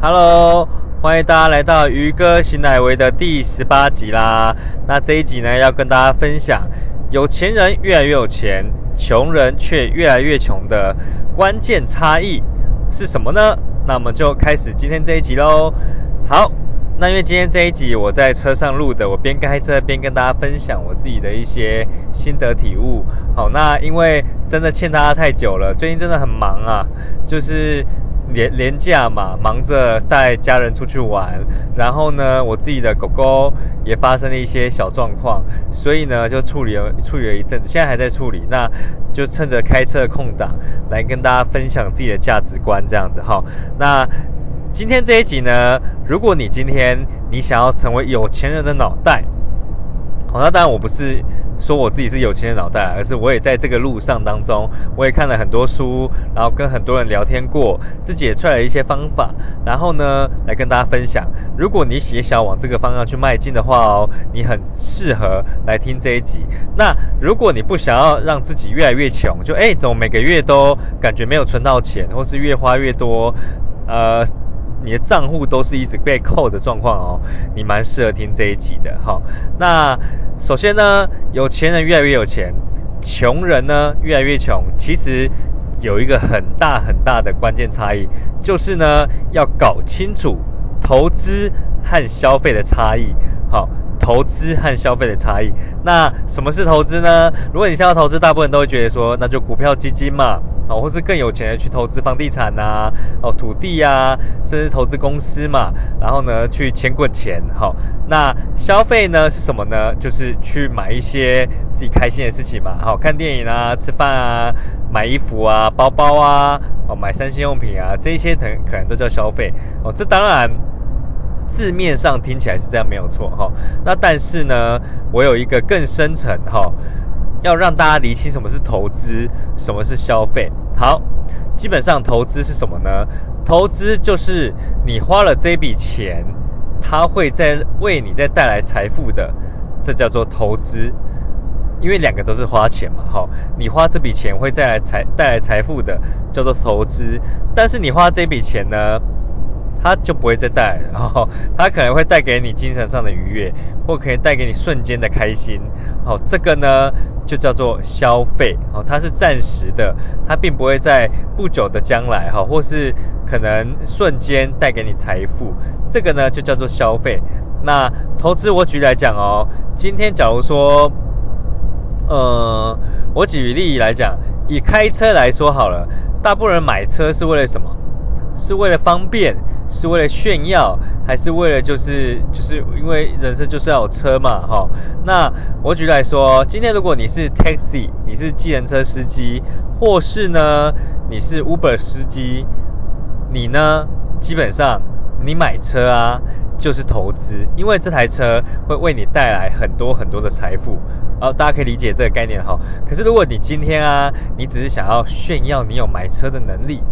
Hello，欢迎大家来到鱼哥新乃维的第十八集啦。那这一集呢，要跟大家分享有钱人越来越有钱，穷人却越来越穷的关键差异是什么呢？那我们就开始今天这一集喽。好，那因为今天这一集我在车上录的，我边开车边跟大家分享我自己的一些心得体悟。好，那因为真的欠大家太久了，最近真的很忙啊，就是。廉廉价嘛，忙着带家人出去玩，然后呢，我自己的狗狗也发生了一些小状况，所以呢，就处理了处理了一阵子，现在还在处理。那就趁着开车的空档来跟大家分享自己的价值观，这样子哈。那今天这一集呢，如果你今天你想要成为有钱人的脑袋。好，那当然我不是说我自己是有钱的脑袋，而是我也在这个路上当中，我也看了很多书，然后跟很多人聊天过，自己也出来了一些方法，然后呢来跟大家分享。如果你也想往这个方向去迈进的话哦，你很适合来听这一集。那如果你不想要让自己越来越穷，就哎怎么每个月都感觉没有存到钱，或是越花越多，呃。你的账户都是一直被扣的状况哦，你蛮适合听这一集的哈。那首先呢，有钱人越来越有钱，穷人呢越来越穷。其实有一个很大很大的关键差异，就是呢要搞清楚投资和消费的差异。好，投资和消费的差异。那什么是投资呢？如果你听到投资，大部分都会觉得说，那就股票基金嘛。哦，或是更有钱的去投资房地产呐，哦，土地呀，甚至投资公司嘛，然后呢，去钱滚钱。好，那消费呢是什么呢？就是去买一些自己开心的事情嘛。好，看电影啊，吃饭啊，买衣服啊，包包啊，哦，买三星用品啊，这些可可能都叫消费。哦，这当然字面上听起来是这样没有错哈。那但是呢，我有一个更深层哈。要让大家理清什么是投资，什么是消费。好，基本上投资是什么呢？投资就是你花了这笔钱，它会在为你再带来财富的，这叫做投资。因为两个都是花钱嘛，哈，你花这笔钱会带来财带来财富的，叫做投资。但是你花这笔钱呢？它就不会再带，然后它可能会带给你精神上的愉悦，或可以带给你瞬间的开心。好，这个呢就叫做消费。哦，它是暂时的，它并不会在不久的将来，哈，或是可能瞬间带给你财富。这个呢就叫做消费。那投资，我举例来讲哦，今天假如说，呃，我举例来讲，以开车来说好了，大部分人买车是为了什么？是为了方便，是为了炫耀，还是为了就是就是因为人生就是要有车嘛，哈。那我举例来说，今天如果你是 taxi，你是计程车司机，或是呢你是 Uber 司机，你呢基本上你买车啊就是投资，因为这台车会为你带来很多很多的财富，哦，大家可以理解这个概念哈。可是如果你今天啊，你只是想要炫耀你有买车的能力。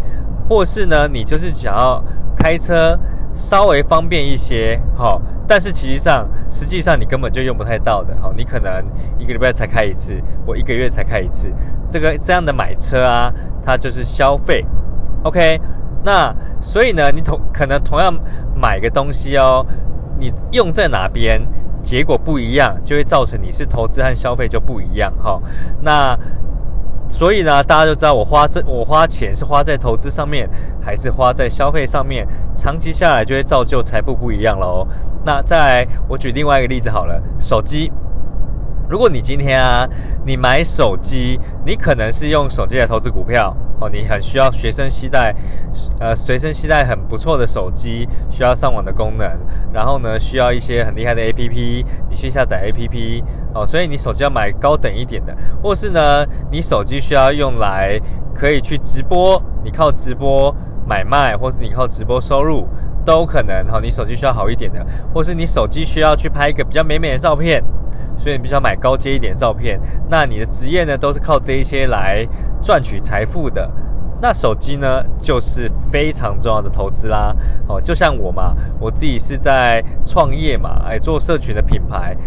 或是呢，你就是想要开车稍微方便一些，好，但是其实上实际上你根本就用不太到的，好，你可能一个礼拜才开一次，我一个月才开一次，这个这样的买车啊，它就是消费，OK，那所以呢，你同可能同样买个东西哦，你用在哪边，结果不一样，就会造成你是投资和消费就不一样，哈，那。所以呢，大家就知道我花这我花钱是花在投资上面，还是花在消费上面，长期下来就会造就财富不一样了哦。那再来，我举另外一个例子好了，手机。如果你今天啊，你买手机，你可能是用手机来投资股票哦，你很需要随身携带，呃，随身携带很不错的手机，需要上网的功能，然后呢，需要一些很厉害的 APP，你去下载 APP 哦，所以你手机要买高等一点的，或是呢，你手机需要用来可以去直播，你靠直播买卖，或是你靠直播收入都可能哈，你手机需要好一点的，或是你手机需要去拍一个比较美美的照片。所以你必须要买高阶一点的照片，那你的职业呢都是靠这一些来赚取财富的。那手机呢就是非常重要的投资啦。哦，就像我嘛，我自己是在创业嘛，哎，做社群的品牌。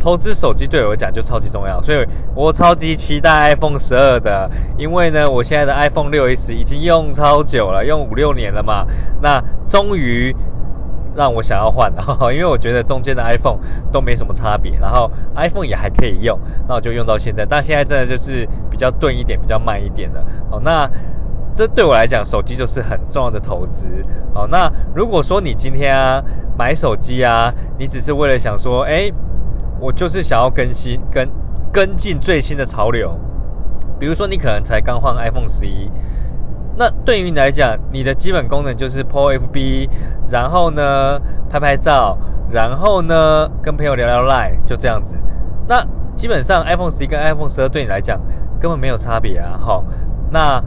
投资手机对我来讲就超级重要，所以我超级期待 iPhone 十二的，因为呢，我现在的 iPhone 六 S 已经用超久了，用五六年了嘛，那终于让我想要换，因为我觉得中间的 iPhone 都没什么差别，然后 iPhone 也还可以用，那我就用到现在，但现在真的就是比较钝一点，比较慢一点的，哦，那这对我来讲，手机就是很重要的投资，哦，那如果说你今天啊买手机啊，你只是为了想说，哎。我就是想要更新、跟跟进最新的潮流，比如说你可能才刚换 iPhone 十一，那对于你来讲，你的基本功能就是 po FB，然后呢拍拍照，然后呢跟朋友聊聊 Line，就这样子。那基本上 iPhone 十一跟 iPhone 十二对你来讲根本没有差别啊。好，那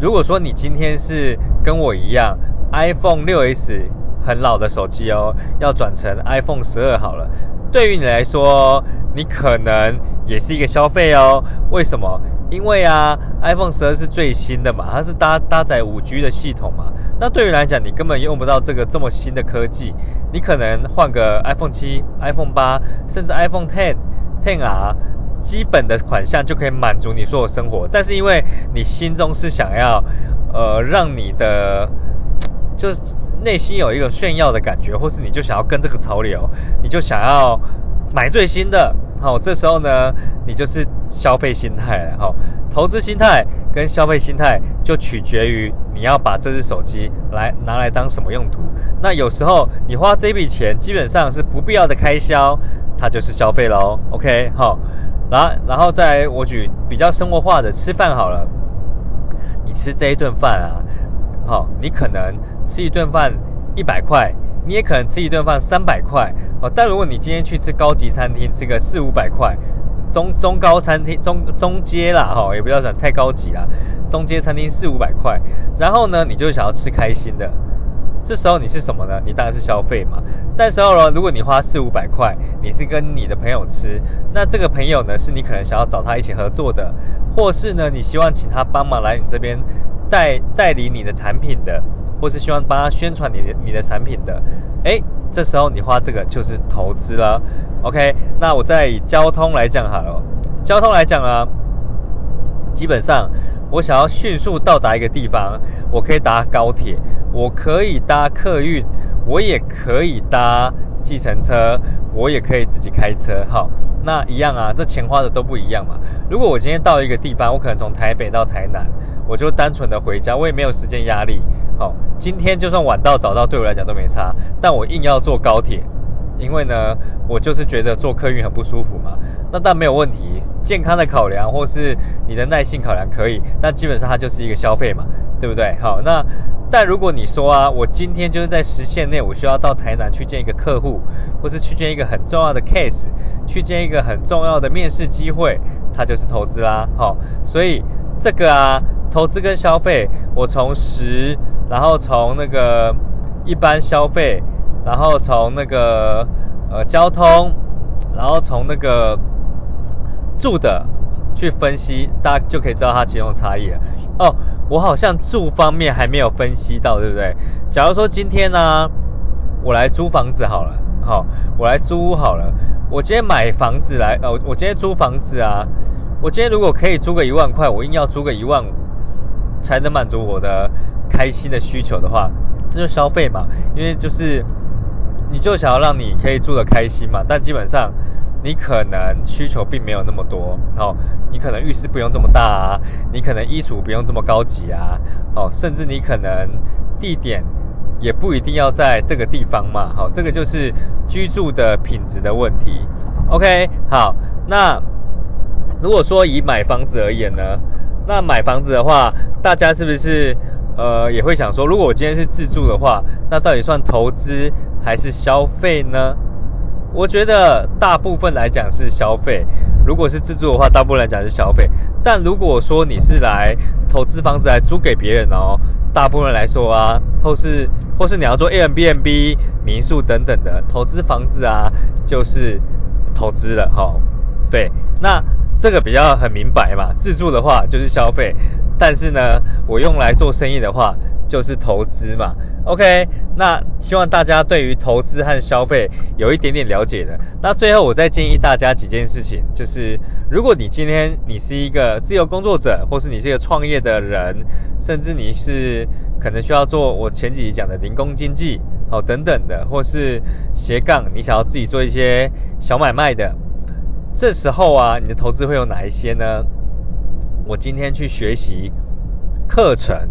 如果说你今天是跟我一样，iPhone 六 S 很老的手机哦，要转成 iPhone 十二好了。对于你来说，你可能也是一个消费哦。为什么？因为啊，iPhone 十二是最新的嘛，它是搭搭载五 G 的系统嘛。那对于来讲，你根本用不到这个这么新的科技。你可能换个 iPhone 七、iPhone 八，甚至 iPhone Ten、Ten R，基本的款项就可以满足你所有生活。但是因为你心中是想要，呃，让你的。就是内心有一个炫耀的感觉，或是你就想要跟这个潮流，你就想要买最新的，好，这时候呢，你就是消费心态了，好，投资心态跟消费心态就取决于你要把这只手机来拿来当什么用途。那有时候你花这笔钱基本上是不必要的开销，它就是消费喽。OK，好，然然后再我举比较生活化的吃饭好了，你吃这一顿饭啊。好，你可能吃一顿饭一百块，你也可能吃一顿饭三百块。哦，但如果你今天去吃高级餐厅，吃个四五百块，中中高餐厅中中阶啦，哈，也不要讲太高级啦，中阶餐厅四五百块，然后呢，你就想要吃开心的，这时候你是什么呢？你当然是消费嘛。但时候呢，如果你花四五百块，你是跟你的朋友吃，那这个朋友呢，是你可能想要找他一起合作的，或是呢，你希望请他帮忙来你这边。代代理你的产品的，或是希望帮他宣传你的你的产品的，哎，这时候你花这个就是投资了。OK，那我再以交通来讲好了。交通来讲啊，基本上我想要迅速到达一个地方，我可以搭高铁，我可以搭客运，我也可以搭计程车，我也可以自己开车。好，那一样啊，这钱花的都不一样嘛。如果我今天到一个地方，我可能从台北到台南。我就单纯的回家，我也没有时间压力。好，今天就算晚到早到，对我来讲都没差。但我硬要坐高铁，因为呢，我就是觉得坐客运很不舒服嘛。那但没有问题，健康的考量或是你的耐性考量可以，但基本上它就是一个消费嘛，对不对？好，那但如果你说啊，我今天就是在时限内，我需要到台南去见一个客户，或是去见一个很重要的 case，去见一个很重要的面试机会，它就是投资啦。好，所以这个啊。投资跟消费，我从十，然后从那个一般消费，然后从那个呃交通，然后从那个住的去分析，大家就可以知道它其中差异了。哦，我好像住方面还没有分析到，对不对？假如说今天呢，我来租房子好了，好，我来租屋好了。我今天买房子来，呃，我今天租房子啊，我今天如果可以租个一万块，我硬要租个一万五。才能满足我的开心的需求的话，这就消费嘛。因为就是你就想要让你可以住的开心嘛。但基本上你可能需求并没有那么多哦。你可能浴室不用这么大啊，你可能衣橱不用这么高级啊，哦，甚至你可能地点也不一定要在这个地方嘛。好，这个就是居住的品质的问题。OK，好，那如果说以买房子而言呢？那买房子的话，大家是不是呃也会想说，如果我今天是自住的话，那到底算投资还是消费呢？我觉得大部分来讲是消费。如果是自住的话，大部分来讲是消费。但如果说你是来投资房子来租给别人哦，大部分来说啊，或是或是你要做 a m b n b 民宿等等的投资房子啊，就是投资了哈。对，那。这个比较很明白嘛，自住的话就是消费，但是呢，我用来做生意的话就是投资嘛。OK，那希望大家对于投资和消费有一点点了解的。那最后我再建议大家几件事情，就是如果你今天你是一个自由工作者，或是你是一个创业的人，甚至你是可能需要做我前几集讲的零工经济哦等等的，或是斜杠，你想要自己做一些小买卖的，这时候啊，你的投资会有哪一些呢？我今天去学习课程。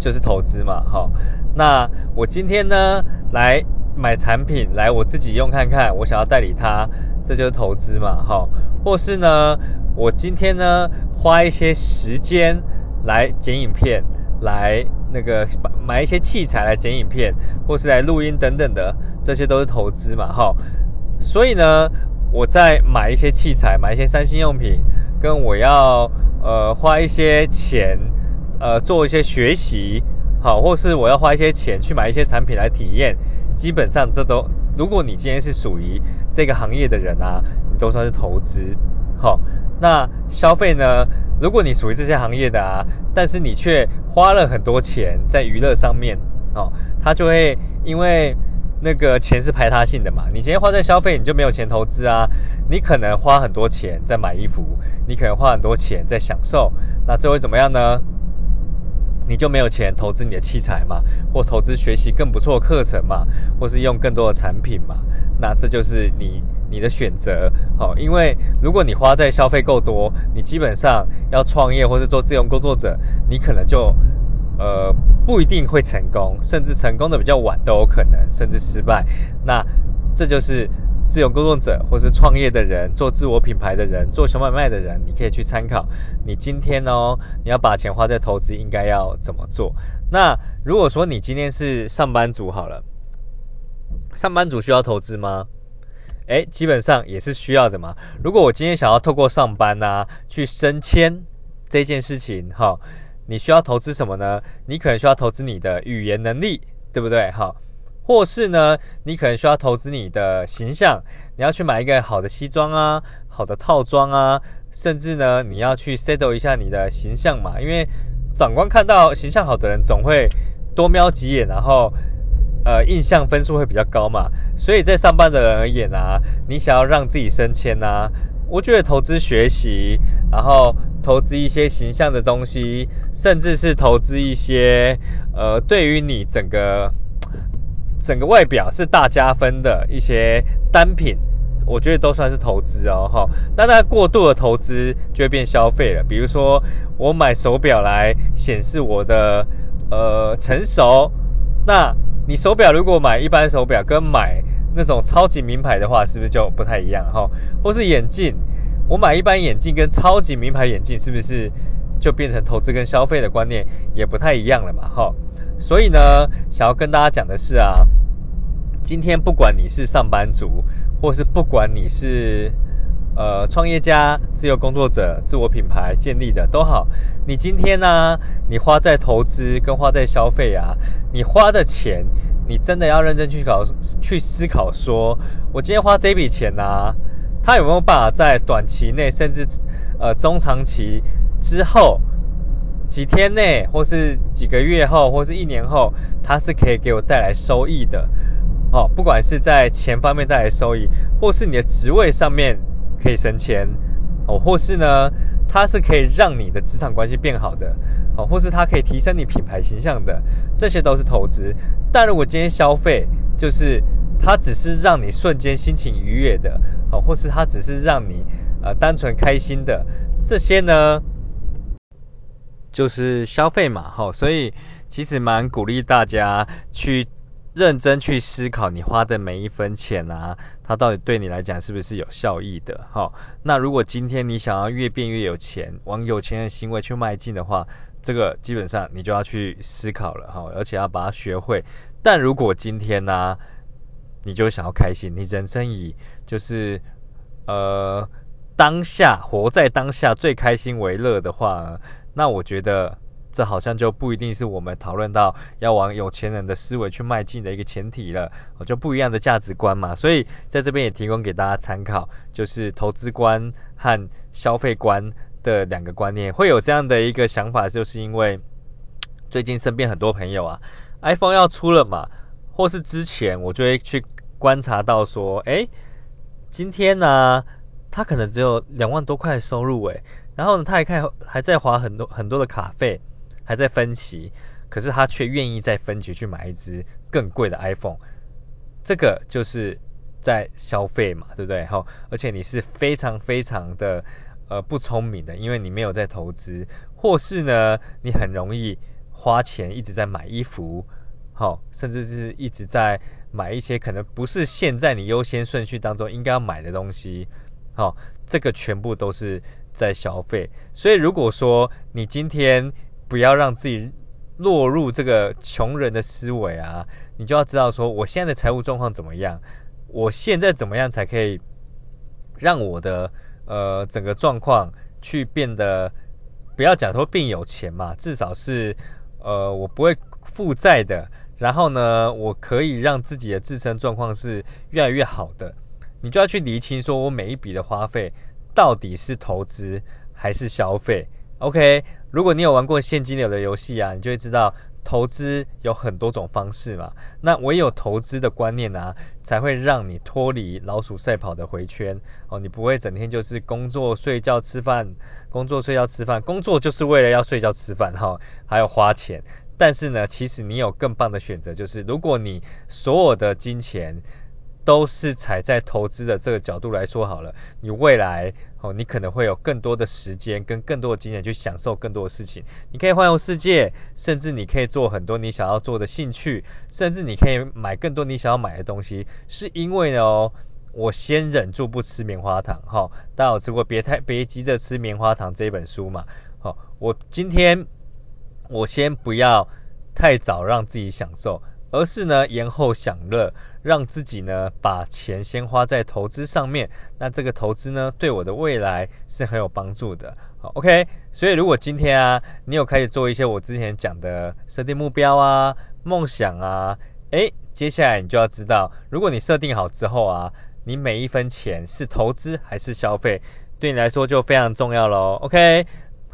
就是投资嘛，哈，那我今天呢来买产品，来我自己用看看，我想要代理它，这就是投资嘛，哈，或是呢，我今天呢花一些时间来剪影片，来那个买一些器材来剪影片，或是来录音等等的，这些都是投资嘛，哈，所以呢，我在买一些器材，买一些三星用品，跟我要呃花一些钱。呃，做一些学习，好，或是我要花一些钱去买一些产品来体验，基本上这都，如果你今天是属于这个行业的人啊，你都算是投资，好，那消费呢？如果你属于这些行业的啊，但是你却花了很多钱在娱乐上面，哦，他就会因为那个钱是排他性的嘛，你今天花在消费，你就没有钱投资啊，你可能花很多钱在买衣服，你可能花很多钱在享受，那这会怎么样呢？你就没有钱投资你的器材嘛，或投资学习更不错的课程嘛，或是用更多的产品嘛？那这就是你你的选择，好，因为如果你花在消费够多，你基本上要创业或是做自由工作者，你可能就呃不一定会成功，甚至成功的比较晚都有可能，甚至失败。那这就是。自由工作者，或是创业的人，做自我品牌的人，做小买卖的人，你可以去参考。你今天哦，你要把钱花在投资，应该要怎么做？那如果说你今天是上班族好了，上班族需要投资吗？诶，基本上也是需要的嘛。如果我今天想要透过上班啊去升迁这件事情，哈，你需要投资什么呢？你可能需要投资你的语言能力，对不对？哈。或是呢，你可能需要投资你的形象，你要去买一个好的西装啊，好的套装啊，甚至呢，你要去 settle 一下你的形象嘛，因为长官看到形象好的人，总会多瞄几眼，然后呃，印象分数会比较高嘛。所以在上班的人而言啊，你想要让自己升迁啊，我觉得投资学习，然后投资一些形象的东西，甚至是投资一些呃，对于你整个。整个外表是大加分的一些单品，我觉得都算是投资哦，哈。但它过度的投资就会变消费了。比如说，我买手表来显示我的呃成熟，那你手表如果买一般手表跟买那种超级名牌的话，是不是就不太一样哈？或是眼镜，我买一般眼镜跟超级名牌眼镜，是不是就变成投资跟消费的观念也不太一样了嘛？哈。所以呢，想要跟大家讲的是啊，今天不管你是上班族，或是不管你是呃创业家、自由工作者、自我品牌建立的都好，你今天呢，你花在投资跟花在消费啊，你花的钱，你真的要认真去考、去思考，说我今天花这笔钱呢，它有没有办法在短期内，甚至呃中长期之后。几天内，或是几个月后，或是一年后，它是可以给我带来收益的，哦，不管是在钱方面带来收益，或是你的职位上面可以升迁，哦，或是呢，它是可以让你的职场关系变好的，哦，或是它可以提升你品牌形象的，这些都是投资。但如果今天消费，就是它只是让你瞬间心情愉悦的，哦，或是它只是让你呃单纯开心的，这些呢？就是消费嘛，哈，所以其实蛮鼓励大家去认真去思考，你花的每一分钱啊，它到底对你来讲是不是有效益的，哈。那如果今天你想要越变越有钱，往有钱的行为去迈进的话，这个基本上你就要去思考了，哈，而且要把它学会。但如果今天呢，你就想要开心，你人生以就是呃当下活在当下最开心为乐的话。那我觉得这好像就不一定是我们讨论到要往有钱人的思维去迈进的一个前提了，就不一样的价值观嘛。所以在这边也提供给大家参考，就是投资观和消费观的两个观念。会有这样的一个想法，就是因为最近身边很多朋友啊，iPhone 要出了嘛，或是之前我就会去观察到说，哎，今天呢，他可能只有两万多块收入，诶，然后呢，他还看还在花很多很多的卡费，还在分期，可是他却愿意在分期去买一支更贵的 iPhone，这个就是在消费嘛，对不对？好，而且你是非常非常的呃不聪明的，因为你没有在投资，或是呢，你很容易花钱一直在买衣服。好，甚至是一直在买一些可能不是现在你优先顺序当中应该要买的东西。好，这个全部都是在消费。所以如果说你今天不要让自己落入这个穷人的思维啊，你就要知道说，我现在的财务状况怎么样？我现在怎么样才可以让我的呃整个状况去变得不要讲说变有钱嘛，至少是呃我不会负债的。然后呢，我可以让自己的自身状况是越来越好的。你就要去厘清，说我每一笔的花费到底是投资还是消费。OK，如果你有玩过现金流的游戏啊，你就会知道投资有很多种方式嘛。那唯有投资的观念啊，才会让你脱离老鼠赛跑的回圈哦。你不会整天就是工作、睡觉、吃饭，工作、睡觉、吃饭，工作就是为了要睡觉、吃饭哈，还有花钱。但是呢，其实你有更棒的选择，就是如果你所有的金钱都是踩在投资的这个角度来说好了，你未来哦，你可能会有更多的时间跟更多的金钱去享受更多的事情。你可以环游世界，甚至你可以做很多你想要做的兴趣，甚至你可以买更多你想要买的东西。是因为呢，哦，我先忍住不吃棉花糖。哈，大家有吃过《别太别急着吃棉花糖》这一本书嘛？好，我今天。我先不要太早让自己享受，而是呢延后享乐，让自己呢把钱先花在投资上面。那这个投资呢对我的未来是很有帮助的。好，OK。所以如果今天啊你有开始做一些我之前讲的设定目标啊、梦想啊，诶，接下来你就要知道，如果你设定好之后啊，你每一分钱是投资还是消费，对你来说就非常重要喽。OK。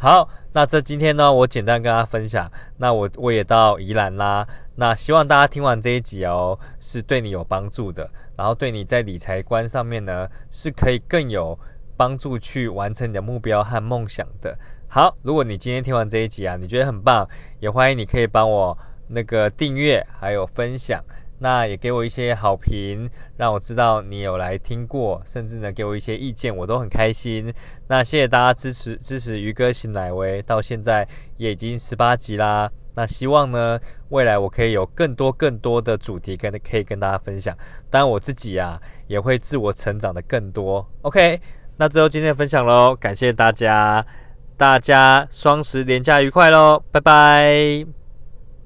好，那这今天呢，我简单跟大家分享。那我我也到宜兰啦。那希望大家听完这一集哦，是对你有帮助的，然后对你在理财观上面呢，是可以更有帮助去完成你的目标和梦想的。好，如果你今天听完这一集啊，你觉得很棒，也欢迎你可以帮我那个订阅还有分享。那也给我一些好评，让我知道你有来听过，甚至呢给我一些意见，我都很开心。那谢谢大家支持支持鱼哥新奶威，到现在也已经十八集啦。那希望呢未来我可以有更多更多的主题跟可以跟大家分享，当然我自己啊也会自我成长的更多。OK，那最后今天的分享喽，感谢大家，大家双十连假愉快喽，拜拜。